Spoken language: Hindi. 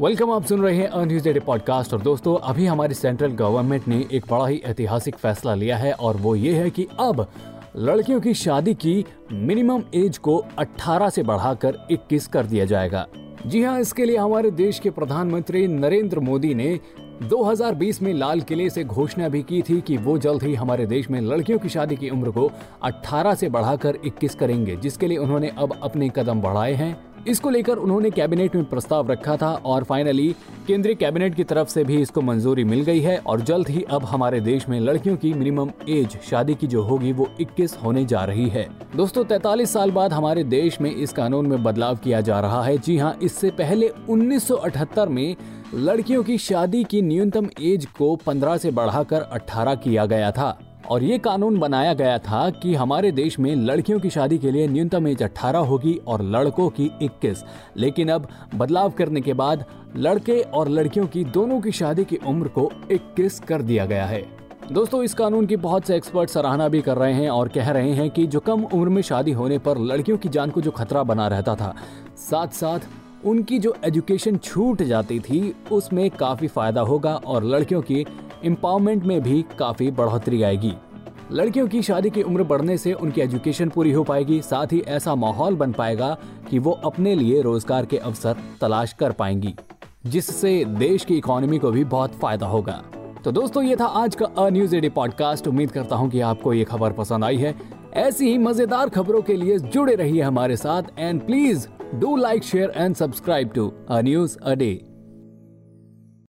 वेलकम आप सुन रहे हैं अ न्यूज़ डे पॉडकास्ट और दोस्तों, अभी हमारी सेंट्रल गवर्नमेंट ने एक बड़ा ही ऐतिहासिक फैसला लिया है, और वो ये है कि अब लड़कियों की शादी की मिनिमम एज को 18 से बढ़ाकर 21 कर दिया जाएगा। जी हाँ इसके लिए हमारे देश के प्रधानमंत्री नरेंद्र मोदी ने 2020 में लाल किले से घोषणा भी की थी कि वो जल्द ही हमारे देश में लड़कियों की शादी की उम्र को 18 से बढ़ाकर 21 करेंगे, जिसके लिए उन्होंने अब अपने कदम बढ़ाए हैं। इसको लेकर उन्होंने कैबिनेट में प्रस्ताव रखा था और फाइनली केंद्रीय कैबिनेट की तरफ़ से भी इसको मंजूरी मिल गई है और जल्द ही अब हमारे देश में लड़कियों की मिनिमम एज शादी की जो होगी वो 21 होने जा रही है। दोस्तों 43 साल बाद हमारे देश में इस कानून में बदलाव किया जा रहा है। जी हाँ इससे पहले 1978 में लड़कियों की शादी की न्यूनतम एज को 15 से बढ़ाकर 18 किया गया था। और ये कानून बनाया गया था कि हमारे देश में लड़कियों की शादी के लिए न्यूनतम एज 18 होगी और लड़कों की 21 लेकिन अब बदलाव करने के बाद लड़के और लड़कियों की दोनों की शादी की उम्र को 21 कर दिया गया है। दोस्तों, इस कानून की बहुत से एक्सपर्ट सराहना भी कर रहे हैं और कह रहे हैं कि जो कम उम्र में शादी होने पर लड़कियों की जान को जो खतरा बना रहता था साथ साथ उनकी जो एजुकेशन छूट जाती थी, उसमें काफ़ी फ़ायदा होगा और लड़कियों की एम्पावरमेंट में भी काफ़ी बढ़ोतरी आएगी। लड़कियों की शादी की उम्र बढ़ने से उनकी एजुकेशन पूरी हो पाएगी, साथ ही ऐसा माहौल बन पाएगा कि वो अपने लिए रोज़गार के अवसर तलाश कर पाएँगी, जिससे देश की इकोनॉमी को भी बहुत फ़ायदा होगा। तो दोस्तों, ये था आज का अ न्यूज़ एडी पॉडकास्ट उम्मीद करता हूँ कि आपको ये खबर पसंद आई है। ऐसी ही मज़ेदार खबरों के लिए जुड़े रहिए हमारे साथ। And please do like share and subscribe to a news a day